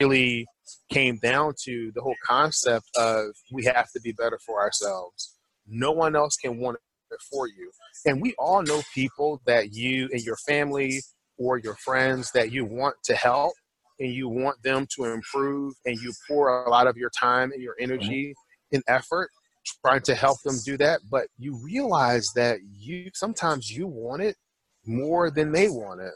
really came down to the whole concept of we have to be better for ourselves. No one else can want it for you. And we all know people that you and your family or your friends that you want to help and you want them to improve and you pour a lot of your time and your mm-hmm. energy and effort trying to help them do that but you realize that you sometimes you want it more than they want it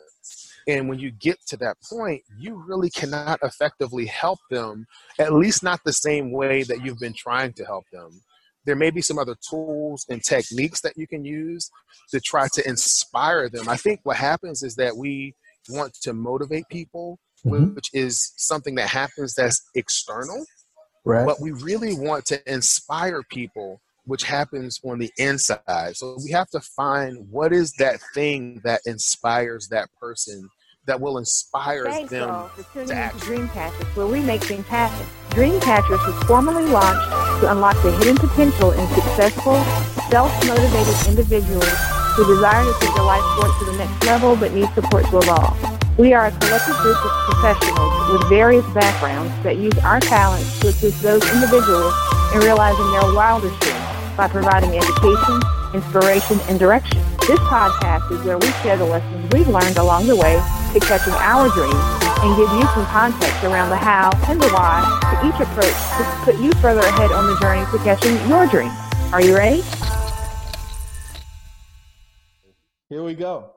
and when you get to that point you really cannot effectively help them at least not the same way that you've been trying to help them there may be some other tools and techniques that you can use to try to inspire them i think what happens is that we want to motivate people mm-hmm. which is something that happens that's external Right. But we really want to inspire people, which happens on the inside. So we have to find what is that thing that inspires that person that will inspire Thanks them all for tuning to action. Dreamcatchers, where we make things happen. Dreamcatchers was formally launched to unlock the hidden potential in successful, self-motivated individuals who desire to take their life forward to the next level but need support to evolve. We are a collective group of professionals with various backgrounds that use our talents to assist those individuals in realizing their wildest dreams by providing education, inspiration, and direction. This podcast is where we share the lessons we've learned along the way to catching our dreams and give you some context around the how and the why to each approach to put you further ahead on the journey to catching your dream. Are you ready? Here we go.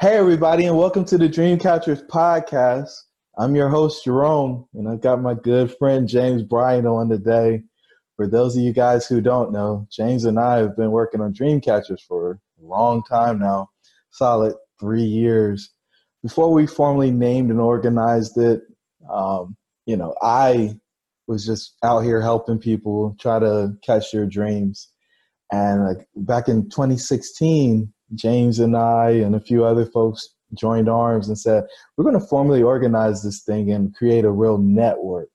Hey, everybody, and welcome to the Dreamcatchers podcast. I'm your host, Jerome, and I've got my good friend James Bryant on today. For those of you guys who don't know, James and I have been working on Dreamcatchers for a long time now, solid three years. Before we formally named and organized it, um, you know, I was just out here helping people try to catch their dreams. And like back in 2016, James and I and a few other folks joined arms and said, we're going to formally organize this thing and create a real network.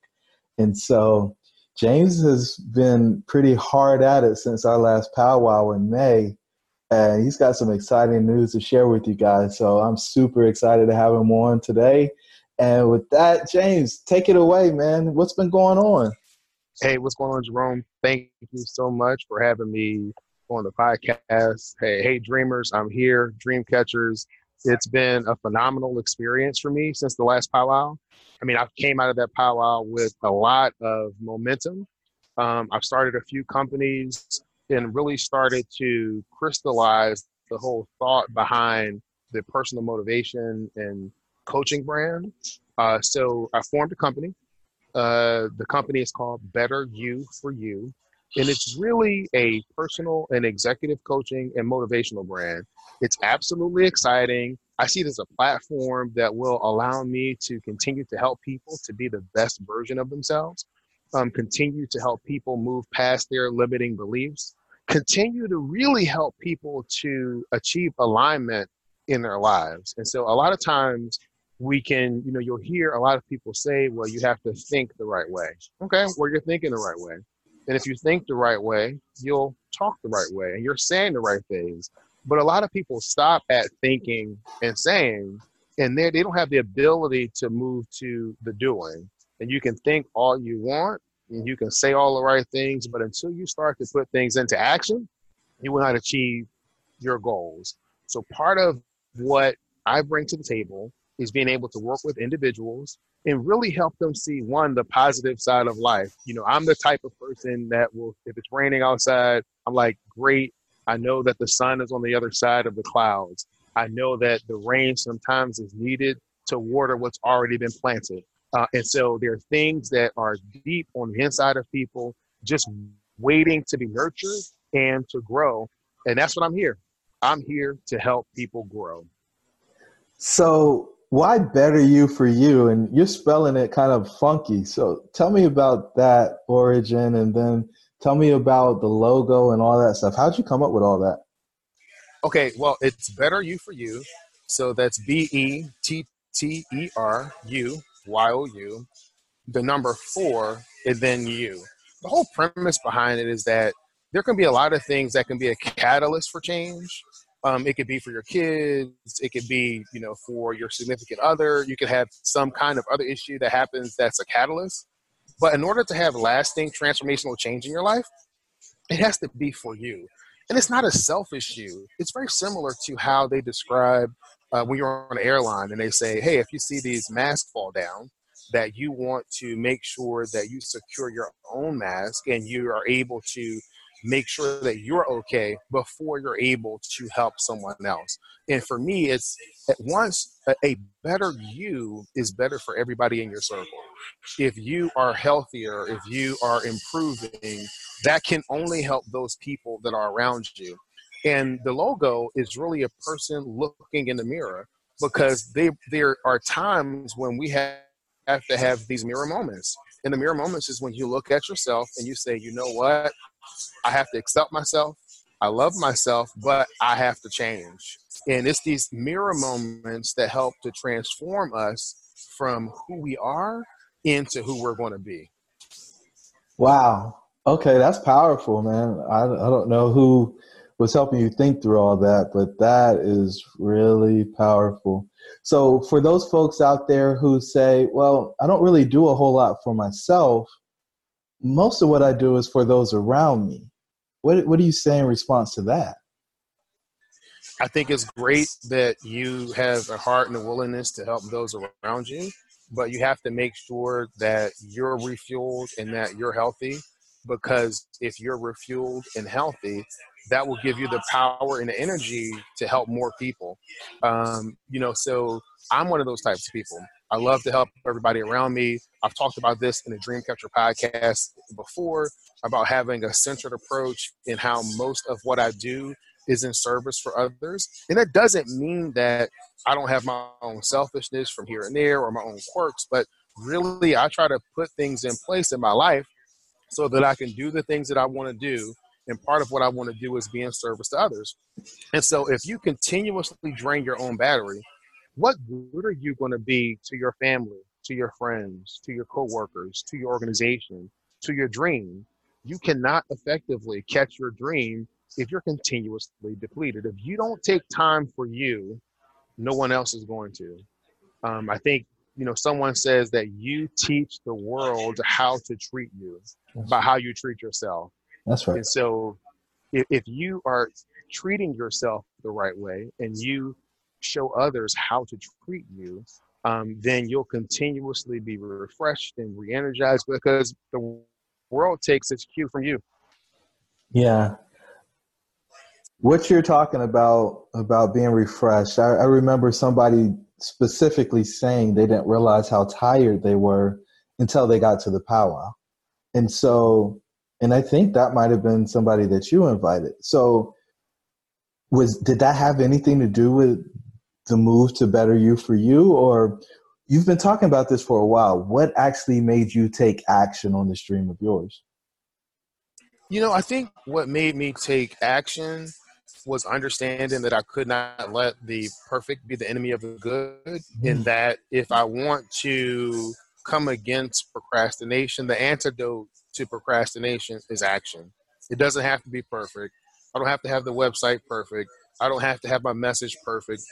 And so James has been pretty hard at it since our last powwow in May. And he's got some exciting news to share with you guys. So I'm super excited to have him on today. And with that, James, take it away, man. What's been going on? Hey, what's going on, Jerome? Thank you so much for having me on the podcast. Hey, hey, dreamers, I'm here, dream catchers. It's been a phenomenal experience for me since the last powwow. I mean, I came out of that powwow with a lot of momentum. Um, I've started a few companies and really started to crystallize the whole thought behind the personal motivation and coaching brand. Uh, so I formed a company. Uh, the company is called Better You for You and it's really a personal and executive coaching and motivational brand. It's absolutely exciting. I see it as a platform that will allow me to continue to help people to be the best version of themselves, um, continue to help people move past their limiting beliefs, continue to really help people to achieve alignment in their lives. And so a lot of times we can, you know, you'll hear a lot of people say, well, you have to think the right way. Okay, well, you're thinking the right way. And if you think the right way, you'll talk the right way and you're saying the right things. But a lot of people stop at thinking and saying, and they, they don't have the ability to move to the doing. And you can think all you want and you can say all the right things, but until you start to put things into action, you will not achieve your goals. So part of what I bring to the table is being able to work with individuals and really help them see one the positive side of life. You know i'm the type of person that will if it's raining outside i'm like great. I know that the sun is on the other side of the clouds. I know that the rain sometimes is needed to water what's already been planted. Uh, and so there are things that are deep on the inside of people just waiting to be nurtured and to grow. And that's what i'm here. I'm here to help people grow. So why better you for you? And you're spelling it kind of funky. So tell me about that origin and then tell me about the logo and all that stuff. How'd you come up with all that? Okay well it's better you for you. So that's b-e-t-t-e-r-u y-o-u the number four and then you. The whole premise behind it is that there can be a lot of things that can be a catalyst for change Um, it could be for your kids. It could be, you know, for your significant other. You could have some kind of other issue that happens that's a catalyst. But in order to have lasting transformational change in your life, it has to be for you. And it's not a self issue. It's very similar to how they describe uh, when you're on an airline and they say, hey, if you see these masks fall down, that you want to make sure that you secure your own mask and you are able to make sure that you're okay before you're able to help someone else. And for me, it's at once a better you is better for everybody in your circle. If you are healthier, if you are improving, that can only help those people that are around you. And the logo is really a person looking in the mirror because they there are times when we have have to have these mirror moments. And the mirror moments is when you look at yourself and you say, you know what? I have to accept myself. I love myself, but I have to change. And it's these mirror moments that help to transform us from who we are into who we're going to be. Wow. Okay, that's powerful, man. I, I don't know who was helping you think through all that, but that is really powerful. So, for those folks out there who say, well, I don't really do a whole lot for myself, most of what I do is for those around me. What, what do you say in response to that? I think it's great that you have a heart and a willingness to help those around you, but you have to make sure that you're refueled and that you're healthy. Because if you're refueled and healthy, that will give you the power and the energy to help more people. Um, you know, so I'm one of those types of people. I love to help everybody around me. I've talked about this in the Dreamcatcher podcast before about having a centered approach in how most of what I do is in service for others. And that doesn't mean that I don't have my own selfishness from here and there or my own quirks, but really I try to put things in place in my life so that I can do the things that I want to do and part of what I want to do is be in service to others. And so if you continuously drain your own battery, what good are you going to be to your family, to your friends, to your coworkers, to your organization, to your dream? You cannot effectively catch your dream if you're continuously depleted. If you don't take time for you, no one else is going to. Um, I think you know someone says that you teach the world how to treat you by how you treat yourself that's right. And so if, if you are treating yourself the right way and you show others how to treat you, um, then you'll continuously be refreshed and re-energized because the world takes its cue from you. Yeah. What you're talking about about being refreshed, I, I remember somebody specifically saying they didn't realize how tired they were until they got to the powwow. And so and I think that might have been somebody that you invited. So was did that have anything to do with the move to better you for you or you've been talking about this for a while. What actually made you take action on this dream of yours? You know, I think what made me take action was understanding that I could not let the perfect be the enemy of the good, mm. and that if I want to come against procrastination, the antidote to procrastination is action. It doesn't have to be perfect. I don't have to have the website perfect. I don't have to have my message perfect.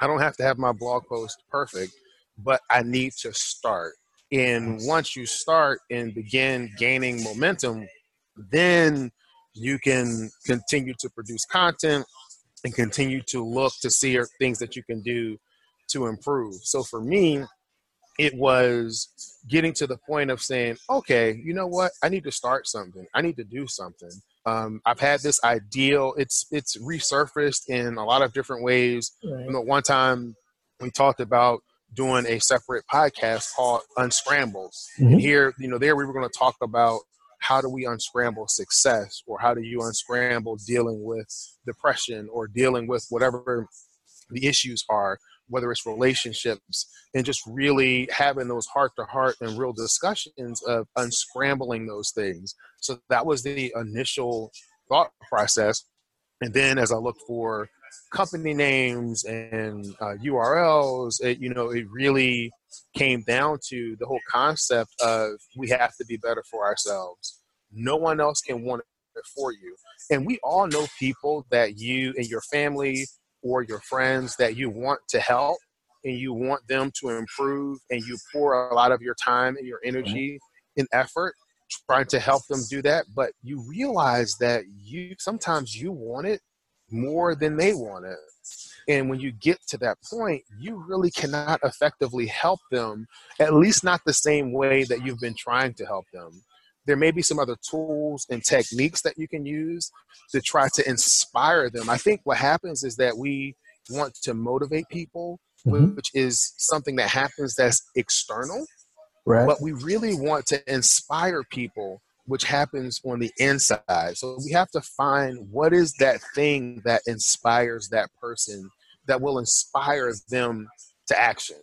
I don't have to have my blog post perfect, but I need to start. And once you start and begin gaining momentum, then you can continue to produce content and continue to look to see things that you can do to improve. So for me, it was getting to the point of saying, okay, you know what? I need to start something. I need to do something. Um, I've had this ideal. It's it's resurfaced in a lot of different ways. Right. You know, one time we talked about doing a separate podcast called Unscrambled. Mm-hmm. And here, you know, there we were going to talk about how do we unscramble success or how do you unscramble dealing with depression or dealing with whatever the issues are whether it's relationships and just really having those heart to heart and real discussions of unscrambling those things. So that was the initial thought process. And then as I look for company names and uh, URLs, it, you know, it really came down to the whole concept of we have to be better for ourselves. No one else can want it for you. And we all know people that you and your family or your friends that you want to help and you want them to improve and you pour a lot of your time and your mm-hmm. energy and effort trying to help them do that but you realize that you sometimes you want it more than they want it and when you get to that point you really cannot effectively help them at least not the same way that you've been trying to help them there may be some other tools and techniques that you can use to try to inspire them i think what happens is that we want to motivate people mm-hmm. which is something that happens that's external Right. But we really want to inspire people, which happens on the inside. So we have to find what is that thing that inspires that person that will inspire them to action.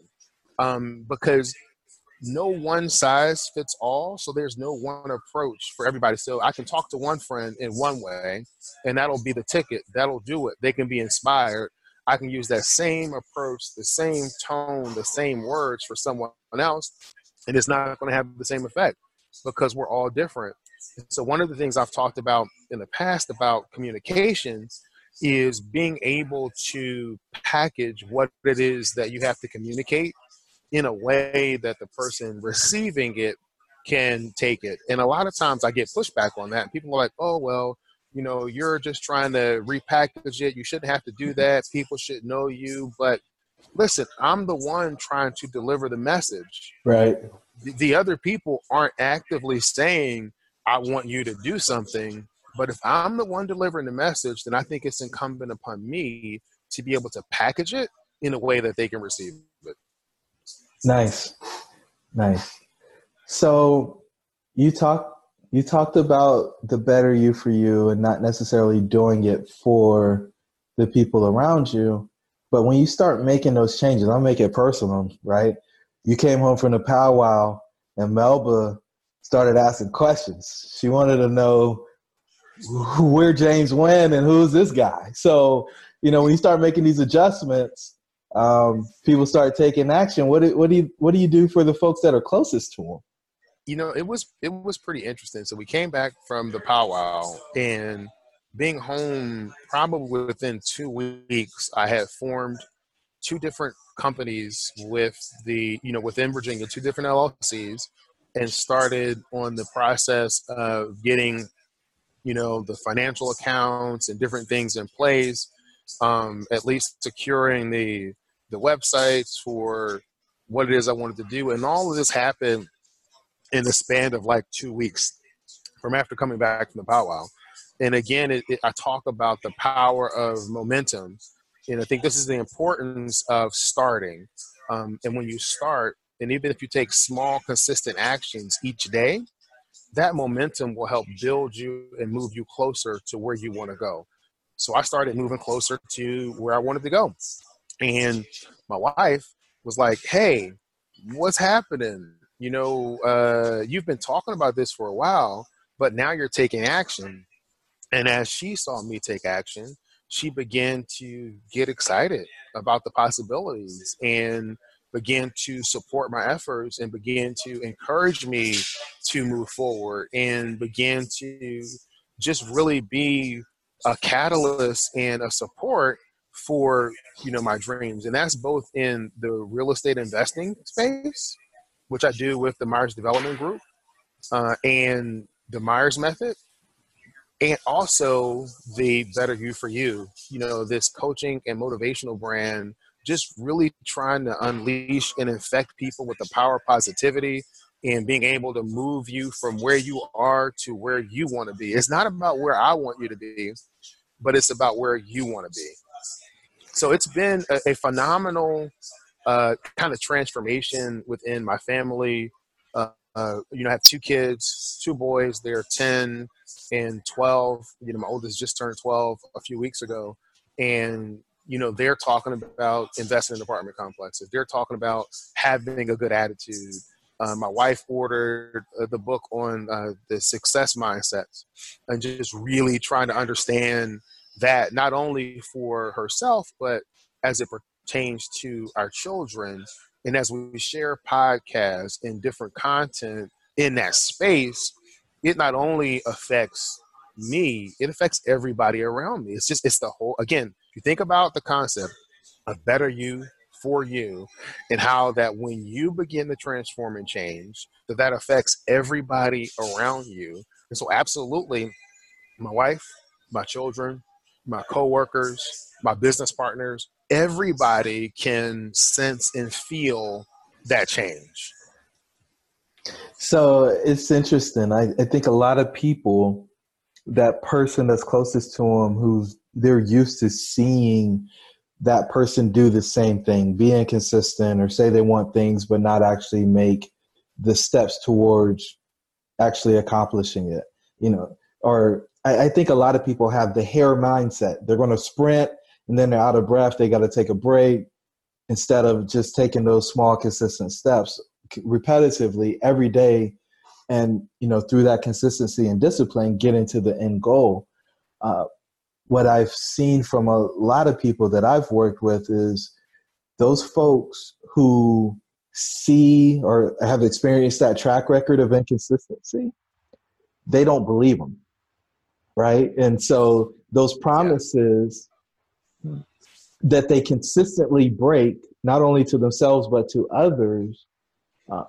Um, because no one size fits all. So there's no one approach for everybody. So I can talk to one friend in one way, and that'll be the ticket. That'll do it. They can be inspired. I can use that same approach, the same tone, the same words for someone else, and it's not going to have the same effect because we're all different. So one of the things I've talked about in the past about communication is being able to package what it is that you have to communicate in a way that the person receiving it can take it. And a lot of times I get pushback on that. People are like, "Oh, well, you know, you're just trying to repackage it. You shouldn't have to do mm-hmm. that. People should know you." But listen, I'm the one trying to deliver the message. Right. The, the other people aren't actively saying, I want you to do something. But if I'm the one delivering the message, then I think it's incumbent upon me to be able to package it in a way that they can receive it. Nice. Nice. So you talked you talked about the better you for you and not necessarily doing it for the people around you. But when you start making those changes, I'll make it personal, right? You came home from the powwow and Melba started asking questions. She wanted to know where James went and who's this guy. So, you know, when you start making these adjustments, um, people start taking action. What do, what do you what do you do for the folks that are closest to them? You know, it was it was pretty interesting. So we came back from the powwow, and being home probably within two weeks, I had formed two different companies with the, you know, within Virginia, two different LLCs, and started on the process of getting, you know, the financial accounts and different things in place, um, at least securing the the websites for what it is I wanted to do. And all of this happened in the span of like two weeks from after coming back from the powwow and again, it, it, I talk about the power of momentum. And I think this is the importance of starting. Um, and when you start, and even if you take small, consistent actions each day, that momentum will help build you and move you closer to where you want to go. So I started moving closer to where I wanted to go. And my wife was like, hey, what's happening? You know, uh, you've been talking about this for a while, but now you're taking action. And as she saw me take action, she began to get excited about the possibilities and began to support my efforts and began to encourage me to move forward and began to just really be a catalyst and a support for you know my dreams. And that's both in the real estate investing space which i do with the myers development group uh, and the myers method and also the better you for you you know this coaching and motivational brand just really trying to unleash and infect people with the power of positivity and being able to move you from where you are to where you want to be it's not about where i want you to be but it's about where you want to be so it's been a, a phenomenal uh, kind of transformation within my family uh, uh, you know, I have two kids, two boys. They're 10 and 12. You know, my oldest just turned 12 a few weeks ago. And, you know, they're talking about investing in apartment complexes. They're talking about having a good attitude. Uh, my wife ordered uh, the book on uh, the success mindsets and just really trying to understand that not only for herself, but as it pertains to our children and as we share podcasts and different content in that space, it not only affects me, it affects everybody around me. It's just, it's the whole, again, if you think about the concept of better you for you and how that when you begin to transform and change, that that affects everybody around you. And so absolutely my wife, my children, my coworkers, my business partners, everybody can sense and feel that change. So it's interesting. I, I think a lot of people, that person that's closest to them, who's they're used to seeing that person do the same thing, be inconsistent, or say they want things but not actually make the steps towards actually accomplishing it. You know, or I, I think a lot of people have the hare mindset. They're going to sprint and then they're out of breath. They got to take a break instead of just taking those small, consistent steps repetitively every day and you know through that consistency and discipline get into the end goal uh, what i've seen from a lot of people that i've worked with is those folks who see or have experienced that track record of inconsistency they don't believe them right? And so those promises that they consistently break not only to themselves but to others uh,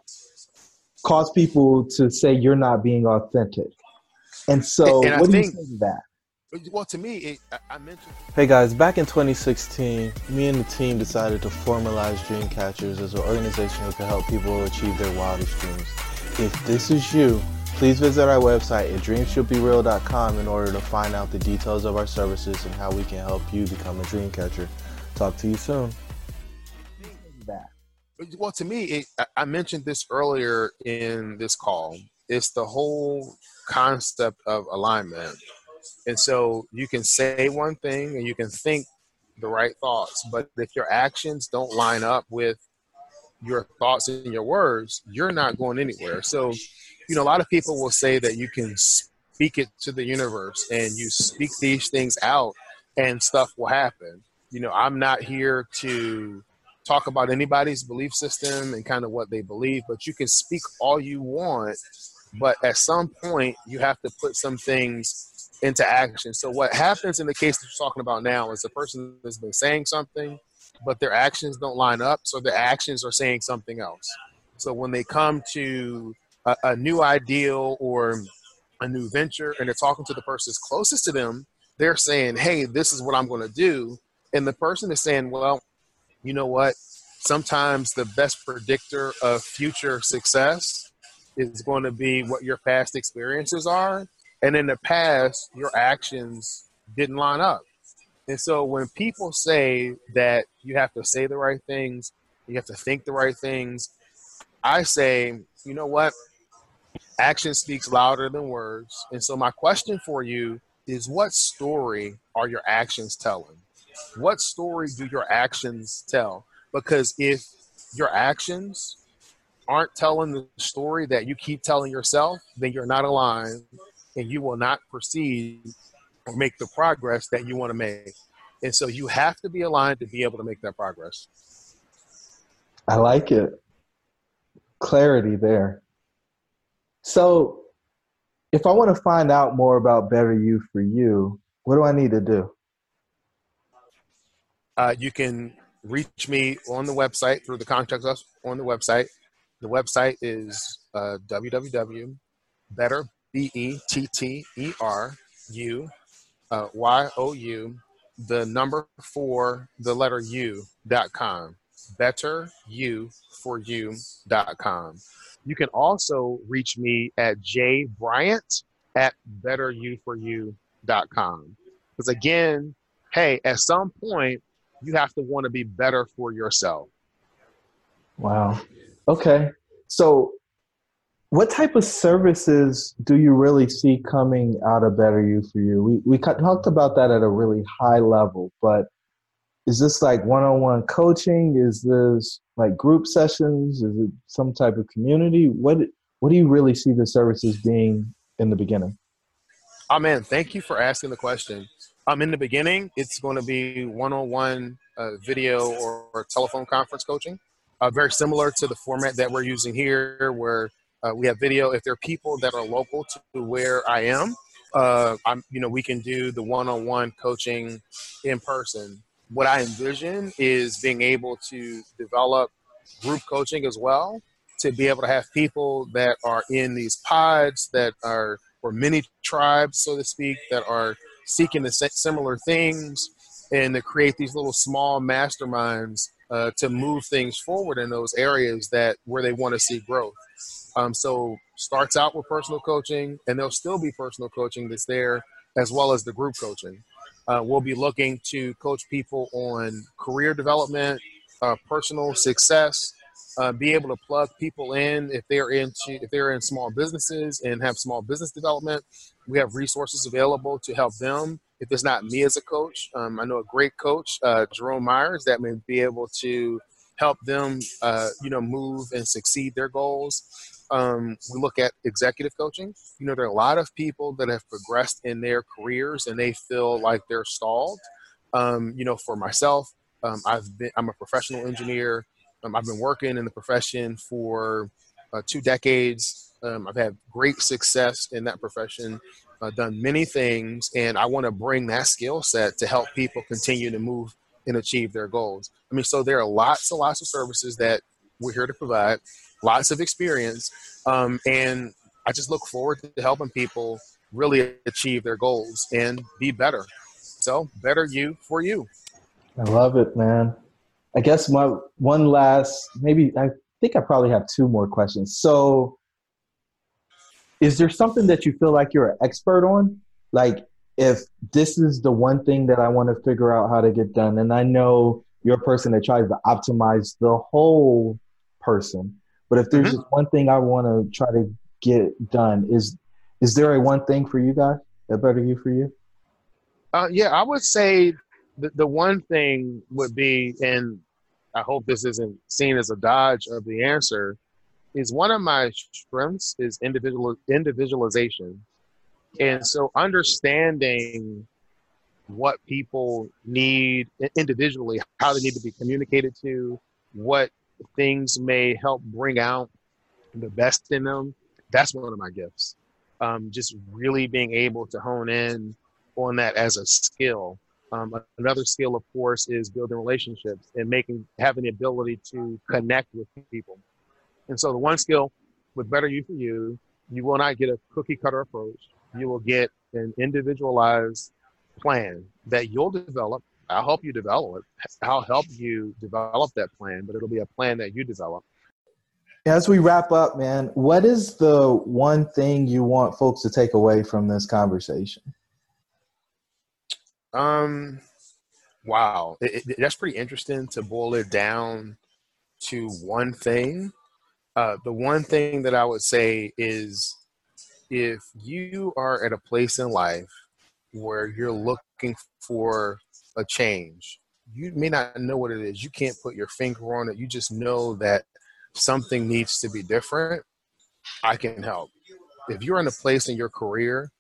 cause people to say you're not being authentic. And so and, and what I do think, you say to that well, to me, it, I mentioned. Hey guys, back in 2016, me and the team decided to formalize Dreamcatchers as an organization that can help people achieve their wildest dreams. If this is you, please visit our website at dreamshouldbereal.com in order to find out the details of our services and how we can help you become a dreamcatcher. Talk to you soon. Well, to me, it, I mentioned this earlier in this call. It's the whole concept of alignment and so you can say one thing and you can think the right thoughts, but if your actions don't line up with your thoughts and your words, you're not going anywhere. So, you know, a lot of people will say that you can speak it to the universe and you speak these things out and stuff will happen. You know, I'm not here to talk about anybody's belief system and kind of what they believe, but you can speak all you want. But at some point, you have to put some things into action. So what happens in the case that you're talking about now is the person has been saying something, but their actions don't line up, so their actions are saying something else. So when they come to a, a new ideal or a new venture and they're talking to the person closest to them, they're saying, "Hey, this is what I'm going to do," and the person is saying, "Well, you know what? Sometimes the best predictor of future success is going to be what your past experiences are." And in the past, your actions didn't line up. And so when people say that you have to say the right things, you have to think the right things, I say, you know what? Action speaks louder than words. And so my question for you is what story are your actions telling? What story do your actions tell? Because if your actions aren't telling the story that you keep telling yourself, then you're not aligned and you will not proceed or make the progress that you want to make. And so you have to be aligned to be able to make that progress. I like it. Clarity there. So, if I want to find out more about Better You for You, what do I need to do? Uh, you can reach me on the website through the contact us on the website. The website is uh, www.better, B E T T E R U uh, Y O U, the number four, the letter U dot com. Better you for you dot com. You can also reach me at J Bryant at better you for you dot com. Because again, hey, at some point, you have to want to be better for yourself. Wow. Okay. So what type of services do you really see coming out of Better You for You? We we talked about that at a really high level, but is this like one-on-one coaching? Is this like group sessions? Is it some type of community? What what do you really see the services being in the beginning? Oh man, thank you for asking the question. Um, in the beginning, it's going to be one-on-one uh, video or, or, telephone conference coaching, uh, very similar to the format that we're using here, where uh, we have video. If there are people that are local to where I am, uh, I'm, you know, we can do the one-on-one coaching in person. What I envision is being able to develop group coaching as well to be able to have people that are in these pods that are or many tribes, so to speak, that are seeking the similar things and to create these little small masterminds uh, to move things forward in those areas that where they want to see growth. Um, so starts out with personal coaching, and there'll still be personal coaching that's there as well as the group coaching. Uh, we'll be looking to coach people on career development, uh, personal success, uh, be able to plug people in if they're into if they're in small businesses and have small business development. We have resources available to help them. If it's not me as a coach, um, I know a great coach, uh, Jerome Myers, that may be able to help them, uh, you know, move and succeed their goals. Um, we look at executive coaching. You know, there are a lot of people that have progressed in their careers and they feel like they're stalled. Um, you know, for myself, um, I've been I'm a professional engineer. Um, I've been working in the profession for uh, two decades. Um, I've had great success in that profession. I've done many things, and I want to bring that skill set to help people continue to move and achieve their goals. I mean, so there are lots and lots of services that we're here to provide, lots of experience, um, and I just look forward to helping people really achieve their goals and be better. So, better you for you. I love it, man. I guess my one last, maybe I think I probably have two more questions. So, is there something that you feel like you're an expert on? Like, if this is the one thing that I want to figure out how to get done, and I know you're a person that tries to optimize the whole person, but if there's mm-hmm. just one thing I want to try to get done, is is there a one thing for you guys that better you for you? Uh, yeah, I would say the, the one thing would be, and I hope this isn't seen as a dodge of the answer, is one of my strengths is individual individualization. And so understanding what people need individually, how they need to be communicated to, what things may help bring out the best in them, that's one of my gifts. Um, just really being able to hone in on that as a skill um, another skill, of course, is building relationships and making having the ability to connect with people. And so, the one skill with Better You for You, you will not get a cookie cutter approach. You will get an individualized plan that you'll develop. I'll help you develop it. I'll help you develop that plan, but it'll be a plan that you develop. As we wrap up, man, what is the one thing you want folks to take away from this conversation? Um, wow, it, it, that's pretty interesting to boil it down to one thing. Uh, the one thing that I would say is if you are at a place in life where you're looking for a change, you may not know what it is. You can't put your finger on it. You just know that something needs to be different. I can help. If you're in a place in your career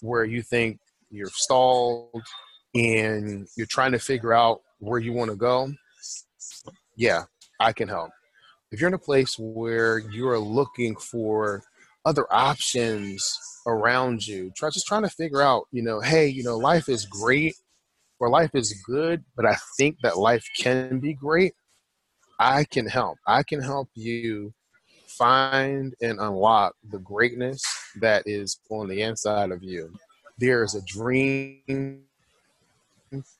where you think you're stalled and you're trying to figure out where you want to go, yeah, I can help. If you're in a place where you're looking for other options around you, try just trying to figure out, you know, hey, you know, life is great or life is good, but I think that life can be great. I can help. I can help you find and unlock the greatness that is on the inside of you there is a dream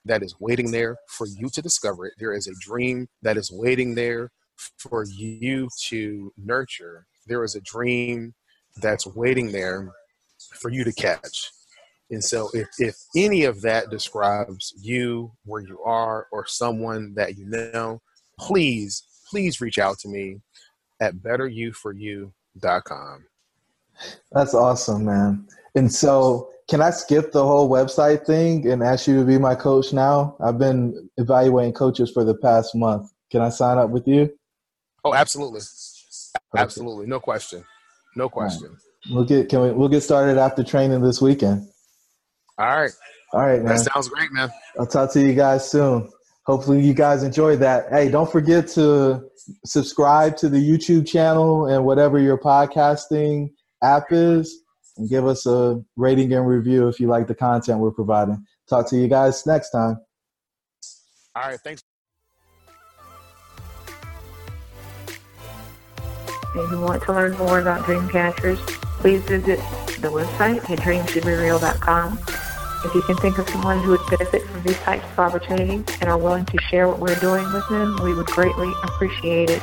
that is waiting there for you to discover it. There is a dream that is waiting there for you to nurture. There is a dream that's waiting there for you to catch. And so, if, if any of that describes you, where you are, or someone that you know, please, please reach out to me at betteryouforyou.com. That's awesome, man. And so, can I skip the whole website thing and ask you to be my coach now? I've been evaluating coaches for the past month. Can I sign up with you? Oh, absolutely. Absolutely. No question. No question. Right. We'll get can we we'll get started after training this weekend. All right. All right, man. That sounds great, man. I'll talk to you guys soon. Hopefully you guys enjoyed that. Hey, don't forget to subscribe to the YouTube channel and whatever your podcasting app is and give us a rating and review if you like the content we're providing. Talk to you guys next time. All right, thanks. If you want to learn more about Dreamcatchers, please visit the website at dreamshouldbereal.com. If you can think of someone who would benefit from these types of opportunities and are willing to share what we're doing with them, we would greatly appreciate it.